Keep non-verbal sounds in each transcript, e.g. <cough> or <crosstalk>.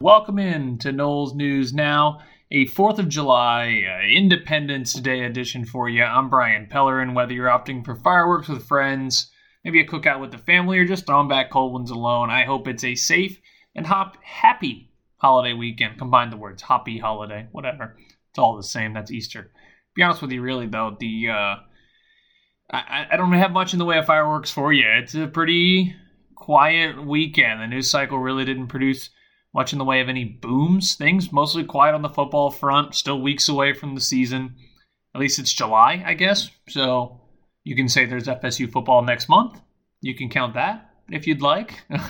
Welcome in to Noles News Now, a 4th of July uh, Independence Day edition for you. I'm Brian Pellerin. Whether you're opting for fireworks with friends, maybe a cookout with the family, or just throwing back cold ones alone, I hope it's a safe and hop happy holiday weekend. Combine the words happy holiday, whatever. It's all the same. That's Easter. Be honest with you, really though, the uh, I, I don't have much in the way of fireworks for you. It's a pretty quiet weekend. The news cycle really didn't produce much in the way of any booms. Things mostly quiet on the football front. Still weeks away from the season. At least it's July, I guess. So you can say there's FSU football next month. You can count that if you'd like. <laughs> uh,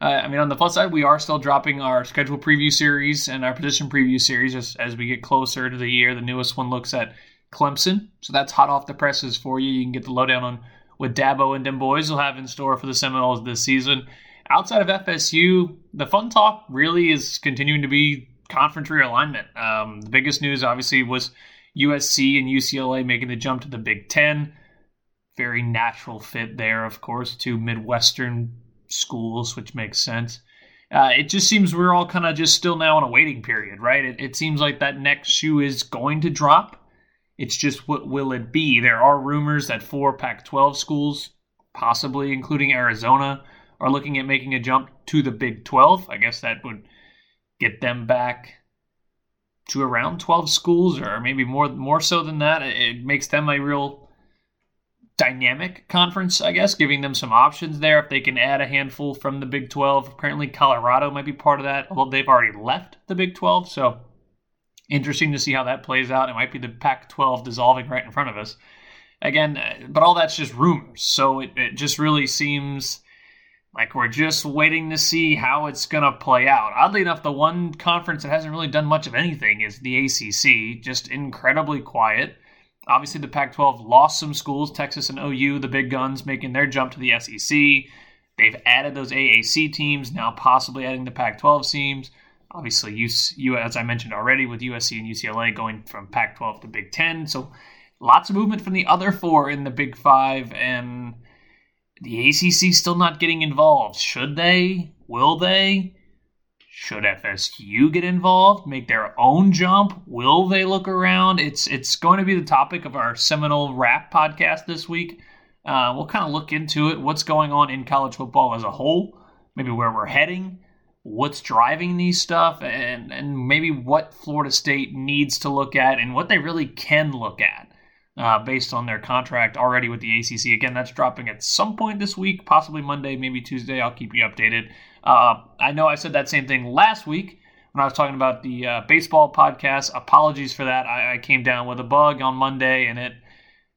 I mean, on the plus side, we are still dropping our schedule preview series and our position preview series as, as we get closer to the year. The newest one looks at Clemson, so that's hot off the presses for you. You can get the lowdown on what Dabo and them boys will have in store for the Seminoles this season outside of FSU, the fun talk really is continuing to be conference realignment. Um, the biggest news, obviously, was USC and UCLA making the jump to the Big Ten. Very natural fit there, of course, to Midwestern schools, which makes sense. Uh, it just seems we're all kind of just still now in a waiting period, right? It, it seems like that next shoe is going to drop. It's just what will it be? There are rumors that four Pac 12 schools, possibly including Arizona, are looking at making a jump to the Big 12. I guess that would get them back to around 12 schools or maybe more more so than that. It makes them a real dynamic conference, I guess, giving them some options there if they can add a handful from the Big 12. Apparently Colorado might be part of that, although they've already left the Big 12, so interesting to see how that plays out. It might be the Pac 12 dissolving right in front of us. Again, uh, but all that's just rumors. So it, it just really seems like we're just waiting to see how it's going to play out. Oddly enough, the one conference that hasn't really done much of anything is the ACC, just incredibly quiet. Obviously, the Pac 12 lost some schools, Texas and OU, the big guns, making their jump to the SEC. They've added those AAC teams, now possibly adding the Pac 12 teams. Obviously, you, as I mentioned already, with USC and UCLA going from Pac 12 to Big 10. So lots of movement from the other four in the Big Five. And the ACC still not getting involved. Should they? Will they? Should FSU get involved? Make their own jump? Will they look around? It's it's going to be the topic of our Seminole Wrap podcast this week. Uh, we'll kind of look into it. What's going on in college football as a whole? Maybe where we're heading. What's driving these stuff, and and maybe what Florida State needs to look at, and what they really can look at uh, based on their contract already with the ACC. Again, that's dropping at some point this week, possibly Monday, maybe Tuesday. I'll keep you updated. Uh, I know I said that same thing last week when I was talking about the uh, baseball podcast. Apologies for that. I, I, came down with a bug on Monday and it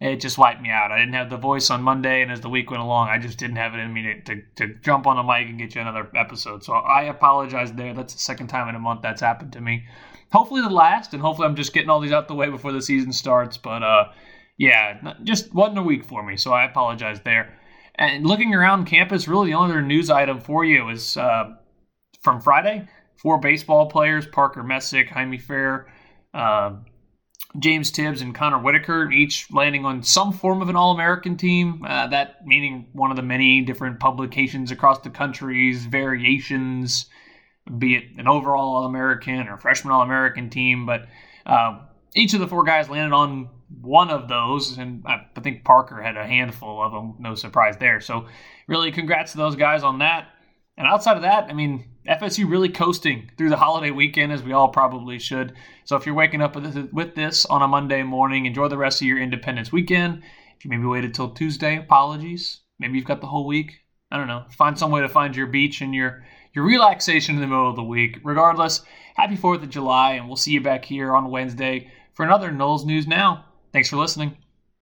it just wiped me out. I didn't have the voice on Monday, and as the week went along, I just didn't have it in me to, to, to jump on the mic and get you another episode. So I apologize there. That's the second time in a month that's happened to me. Hopefully the last, and hopefully I'm just getting all these out the way before the season starts. But uh, yeah, just wasn't a week for me, so I apologize there. And looking around campus, really the only other news item for you is uh, from Friday. Four baseball players: Parker Messick, Jaime Ferrer, uh, James Tibbs, and Connor Whitaker, each landing on some form of an All American team. Uh, that meaning one of the many different publications across the country's variations, be it an overall All American or freshman All American team. But uh, each of the four guys landed on one of those, and I, I think Parker had a handful of them. No surprise there. So, really, congrats to those guys on that. And outside of that, I mean, FSU really coasting through the holiday weekend, as we all probably should. So if you're waking up with this on a Monday morning, enjoy the rest of your Independence weekend. If you maybe waited till Tuesday, apologies. Maybe you've got the whole week. I don't know. Find some way to find your beach and your your relaxation in the middle of the week. Regardless, happy 4th of July, and we'll see you back here on Wednesday for another Noles News Now. Thanks for listening.